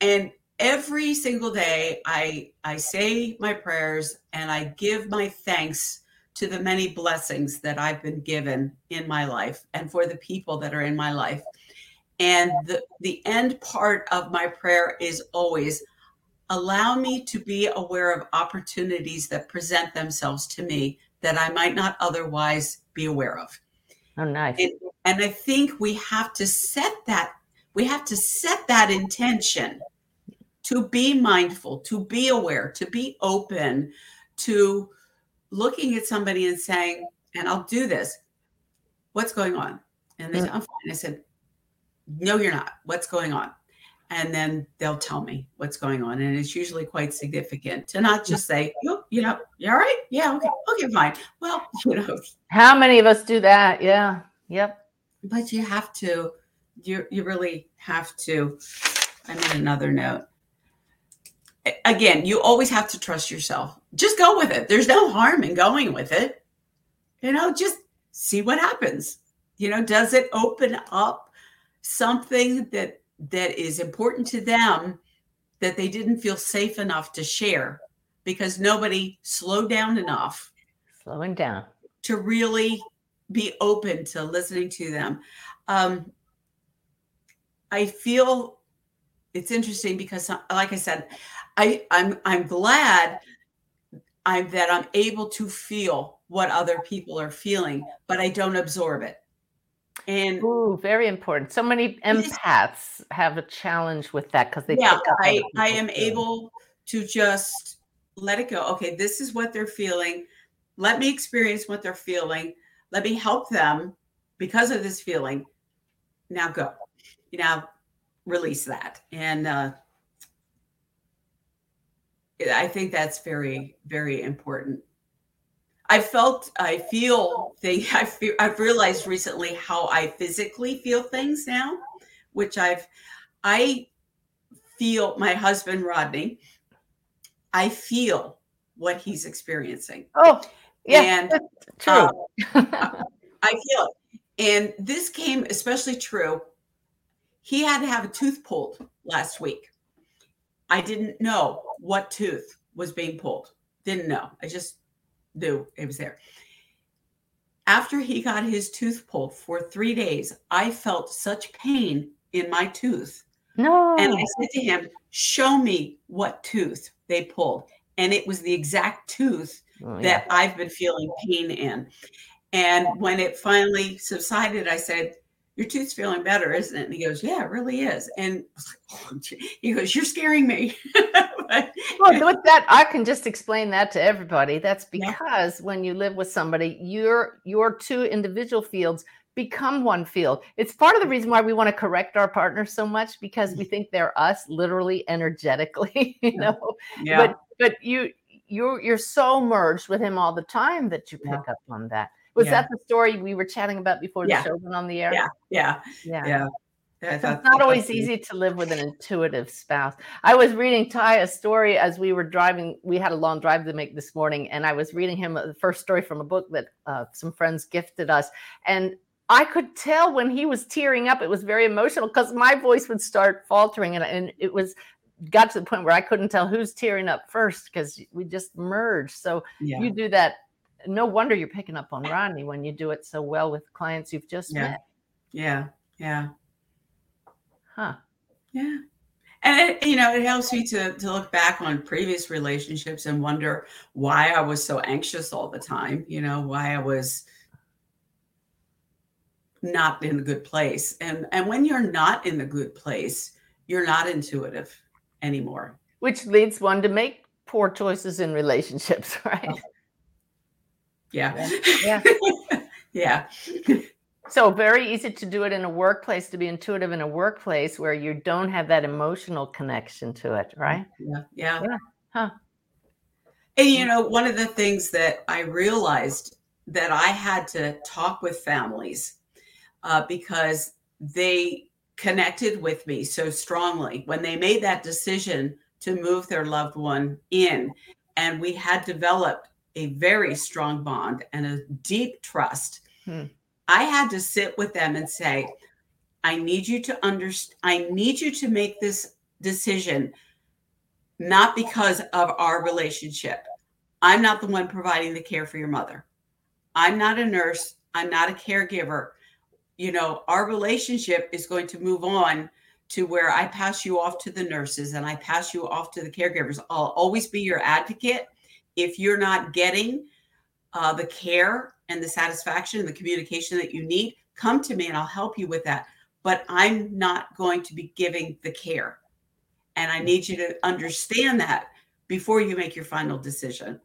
[SPEAKER 6] And every single day I I say my prayers and I give my thanks to the many blessings that I've been given in my life and for the people that are in my life. And the, the end part of my prayer is always allow me to be aware of opportunities that present themselves to me that I might not otherwise be aware of.
[SPEAKER 5] Oh, nice.
[SPEAKER 6] And, and I think we have to set that we have to set that intention to be mindful, to be aware, to be open to looking at somebody and saying, and I'll do this. What's going on? And they mm. said, I'm fine. I said, No, you're not. What's going on? And then they'll tell me what's going on. And it's usually quite significant to not just say, you, you know, you all right? Yeah, okay, okay, fine. Well, you know.
[SPEAKER 5] How many of us do that? Yeah. Yep.
[SPEAKER 6] But you have to, you you really have to. I made another note. Again, you always have to trust yourself. Just go with it. There's no harm in going with it. You know, just see what happens. You know, does it open up something that that is important to them that they didn't feel safe enough to share because nobody slowed down enough
[SPEAKER 5] slowing down.
[SPEAKER 6] to really be open to listening to them. Um, i feel it's interesting because like i said i i'm i'm glad i'm that i'm able to feel what other people are feeling but i don't absorb it and
[SPEAKER 5] Ooh, very important. So many empaths have a challenge with that because they
[SPEAKER 6] yeah, I, I am able to just let it go. Okay, this is what they're feeling. Let me experience what they're feeling. Let me help them because of this feeling. Now go. You now release that. And uh I think that's very, very important. I felt, I feel thing. I feel, I've realized recently how I physically feel things now, which I've, I feel my husband Rodney. I feel what he's experiencing.
[SPEAKER 5] Oh, yeah,
[SPEAKER 6] And,
[SPEAKER 5] true.
[SPEAKER 6] uh, I feel. And this came especially true. He had to have a tooth pulled last week. I didn't know what tooth was being pulled. Didn't know. I just knew it was there. After he got his tooth pulled for three days, I felt such pain in my tooth.
[SPEAKER 5] no.
[SPEAKER 6] And I said to him, Show me what tooth they pulled. And it was the exact tooth
[SPEAKER 5] Oh, yeah.
[SPEAKER 6] that I've been feeling pain in. And when it finally subsided, I said, Your tooth's feeling better, isn't it? And he goes, Yeah, it really is. And I was like, gee." he goes, You're scaring me.
[SPEAKER 5] Well, with that, I can just explain that to everybody. That's
[SPEAKER 6] Yeah.
[SPEAKER 5] because when you live with somebody, your your two individual fields become one field. It's part of the reason why we want to correct our partners so much because we think they're us, literally energetically. You know,
[SPEAKER 6] yeah.
[SPEAKER 5] but but you you're you're so merged with him all the time that you pick
[SPEAKER 6] Yeah.
[SPEAKER 5] up on that. Was
[SPEAKER 6] Yeah.
[SPEAKER 5] that the story we were chatting about before
[SPEAKER 6] Yeah.
[SPEAKER 5] the show went on the air?
[SPEAKER 6] yeah. Yeah.
[SPEAKER 5] yeah.
[SPEAKER 6] Yeah. I
[SPEAKER 5] So
[SPEAKER 6] thought
[SPEAKER 5] it's not always easy to live with an intuitive spouse. I was reading Ty a story as we were driving. We had a long drive to make this morning, and I was reading him the first story from a book that uh, some friends gifted us. And I could tell when he was tearing up, it was very emotional because my voice would start faltering, and, and it was got to the point where I couldn't tell who's tearing up first because we just merged. So
[SPEAKER 6] Yeah.
[SPEAKER 5] you do that. No wonder you're picking up on Rodney when you do it so well with clients you've just
[SPEAKER 6] Yeah.
[SPEAKER 5] met.
[SPEAKER 6] Yeah. Yeah.
[SPEAKER 5] Huh.
[SPEAKER 6] Yeah. And it, you know, it helps me to to look back on previous relationships and wonder why I was so anxious all the time, you know, why I was not in a good place. And and when you're not in the good place, you're not intuitive anymore.
[SPEAKER 5] which leads one to make poor choices in relationships, right?
[SPEAKER 6] Yeah.
[SPEAKER 5] Yeah.
[SPEAKER 6] yeah.
[SPEAKER 5] So very easy to do it in a workplace, to be intuitive in a workplace where you don't have that emotional connection to it, right?
[SPEAKER 6] Yeah. Yeah.
[SPEAKER 5] Yeah. Huh.
[SPEAKER 6] And you know, one of the things that I realized that I had to talk with families uh, because they connected with me so strongly when they made that decision to move their loved one in. And we had developed a very strong bond and a deep trust.
[SPEAKER 5] Hmm.
[SPEAKER 6] I had to sit with them and say, I need you to understand, I need you to make this decision not because of our relationship. I'm not the one providing the care for your mother. I'm not a nurse. I'm not a caregiver. you know, our relationship is going to move on to where I pass you off to the nurses and I pass you off to the caregivers. I'll always be your advocate. If you're not getting uh, the care and the satisfaction and the communication that you need, come to me and I'll help you with that. But I'm not going to be giving the care. And I need you to understand that before you make your final decision.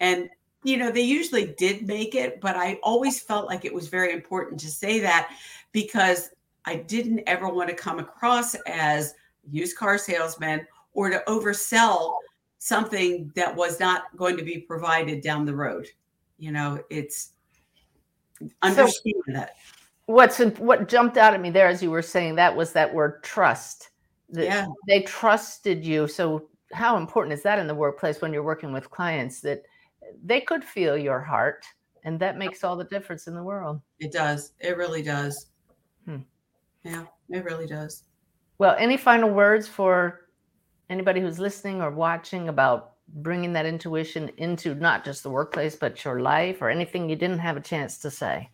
[SPEAKER 6] And, you know, they usually did make it, but I always felt like it was very important to say that because I didn't ever want to come across as used car salesman or to oversell something that was not going to be provided down the road. You know, it's understand so that.
[SPEAKER 5] What's what jumped out at me there as you were saying that was that word trust. The,
[SPEAKER 6] yeah.
[SPEAKER 5] They trusted you. So how important is that in the workplace when you're working with clients that they could feel your heart and that makes all the difference in the world.
[SPEAKER 6] It does. It really does. Hmm. Yeah, it really does.
[SPEAKER 5] Well, any final words for anybody who's listening or watching about bringing that intuition into not just the workplace but your life or anything you didn't have a chance to say?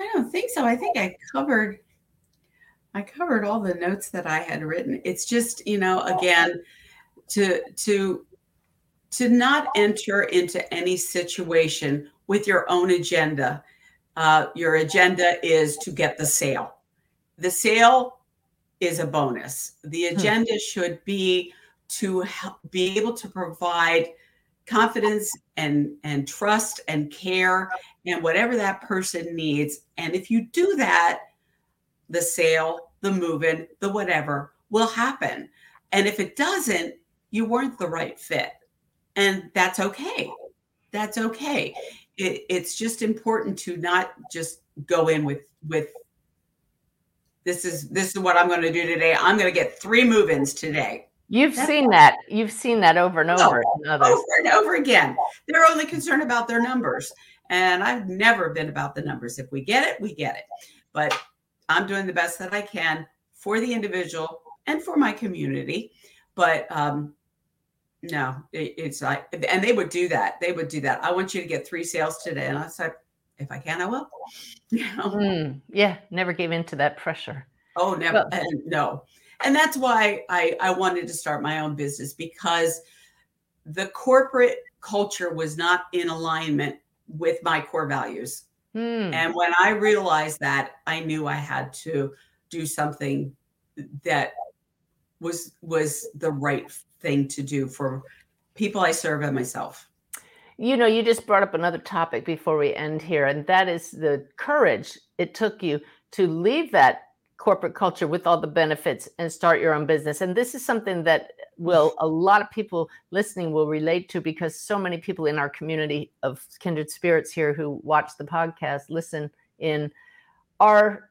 [SPEAKER 6] I don't think so. I think i covered i covered all the notes that i had written. It's just you know again to to to not enter into any situation with your own agenda. Uh, your agenda is to get the sale. The sale is a bonus. The hmm. agenda hmm. should be to be able to provide confidence and and trust and care and whatever that person needs. And if you do that the sale the move-in the whatever will happen. And if it doesn't you weren't the right fit. And that's okay. That's okay. It, it's just important to not just go in with with this is this is what i'm going to do today. I'm going to get three move-ins today
[SPEAKER 5] You've That's seen that. You've seen that over and over.
[SPEAKER 6] Oh, over and over again. They're only concerned about their numbers. And I've never been about the numbers. If we get it, we get it. But I'm doing the best that I can for the individual and for my community. But um, no, it, it's like, and they would do that. They would do that. I want you to get three sales today. And I said, if I can, I will. You know?
[SPEAKER 5] Mm, yeah, never gave in to that pressure.
[SPEAKER 6] Oh, never. But, no and that's why I, I wanted to start my own business because the corporate culture was not in alignment with my core values. Hmm. And when I realized that, I knew I had to do something that was was the right thing to do for people I serve and myself.
[SPEAKER 5] You know, you just brought up another topic before we end here, and that is the courage it took you to leave that corporate culture with all the benefits and start your own business. And this is something that will a lot of people listening will relate to because so many people in our community of kindred spirits here who watch the podcast, listen in, are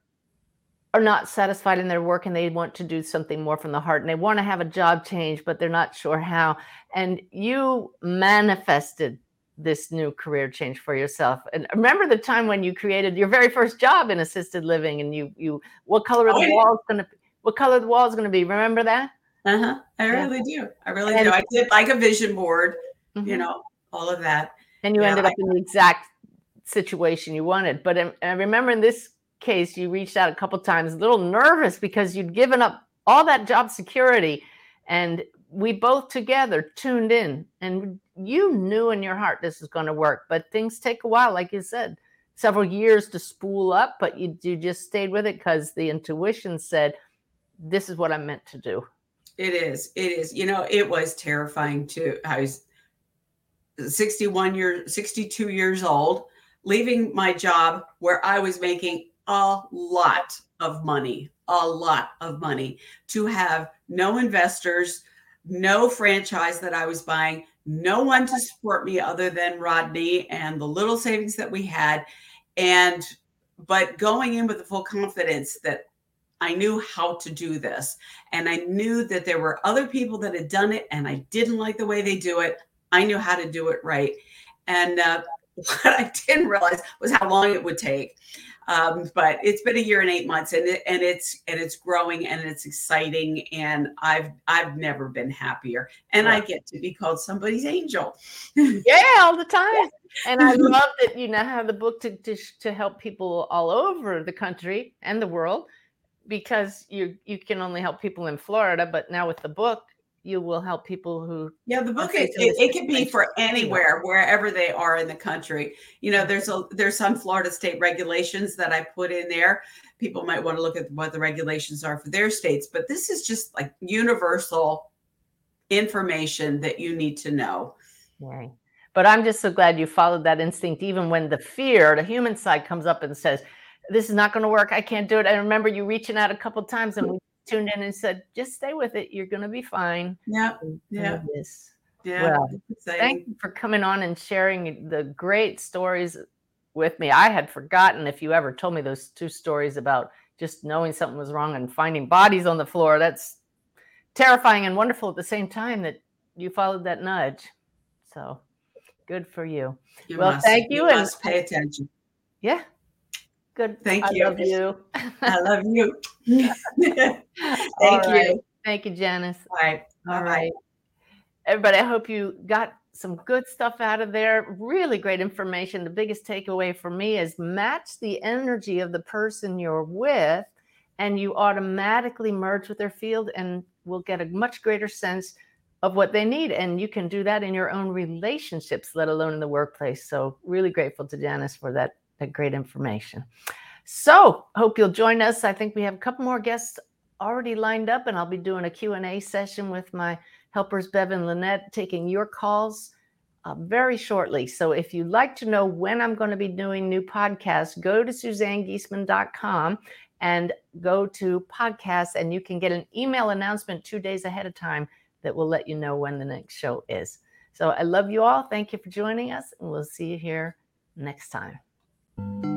[SPEAKER 5] are not satisfied in their work and they want to do something more from the heart and they want to have a job change but they're not sure how and you manifested this new career change for yourself? And remember the time when you created your very first job in assisted living and you you what color oh, the wall is going to what color the wall is going to be? Remember that?
[SPEAKER 6] Uh-huh. I yeah. really do. I really and, do. I did like a vision board mm-hmm. you know all of that.
[SPEAKER 5] And you yeah, ended up I, in the exact situation you wanted. But um, i remember in this case you reached out a couple times a little nervous because you'd given up all that job security and we both together tuned in and you knew in your heart this is going to work but things take a while like you said several years to spool up but you, you just stayed with it because the intuition said this is what i'm meant to do.
[SPEAKER 6] It is it is. You know it was terrifying too i was 61 years 62 years old leaving my job where i was making a lot of money a lot of money to have no investors no franchise that I was buying, no one to support me other than Rodney and the little savings that we had. And, but going in with the full confidence that I knew how to do this. And I knew that there were other people that had done it and I didn't like the way they do it. I knew how to do it right. And uh, what I didn't realize was how long it would take. Um, but it's been a year and eight months, and it, and it's and it's growing and it's exciting, and I've I've never been happier, and I get to be called somebody's angel.
[SPEAKER 5] yeah, all the time. And I love that you now have the book to, to to help people all over the country and the world, because you you can only help people in Florida, but now with the book, you will help people who
[SPEAKER 6] yeah the book it, it, it, can be for anywhere wherever they are in the country. You know there's a there's some florida state regulations that i put in there. People might want to look at what the regulations are for their states but this is just like universal information that you need to know.
[SPEAKER 5] Right. But i'm just so glad you followed that instinct even when the fear the human side comes up and says this is not going to work i can't do it. I remember you reaching out a couple times and we tuned in and said, just stay with it. You're going to be fine.
[SPEAKER 6] Yeah. Yeah.
[SPEAKER 5] Yeah. Well, thank you for coming on and sharing the great stories with me. I had forgotten if you ever told me those two stories about just knowing something was wrong and finding bodies on the floor. That's terrifying and wonderful at the same time that you followed that nudge. So good for you. you well, must, thank you.
[SPEAKER 6] you and pay attention.
[SPEAKER 5] Yeah. Good.
[SPEAKER 6] Thank
[SPEAKER 5] I
[SPEAKER 6] you.
[SPEAKER 5] Love you.
[SPEAKER 6] I love you. Thank right. you.
[SPEAKER 5] Thank you, Janice.
[SPEAKER 6] All right.
[SPEAKER 5] All right. Everybody, I hope you got some good stuff out of there. Really great information. The biggest takeaway for me is match the energy of the person you're with, and you automatically merge with their field and will get a much greater sense of what they need. And you can do that in your own relationships, let alone in the workplace. So, really grateful to Janice for that, that great information. So, hope you'll join us. I think we have a couple more guests already lined up, and I'll be doing a Q&A session with my helpers, Bev and Lynette, taking your calls uh, very shortly. So if you'd like to know when I'm going to be doing new podcasts, go to suzannegiesemann.com and go to podcasts, and you can get an email announcement two days ahead of time that will let you know when the next show is. So I love you all. Thank you for joining us, and we'll see you here next time.
[SPEAKER 7] I'm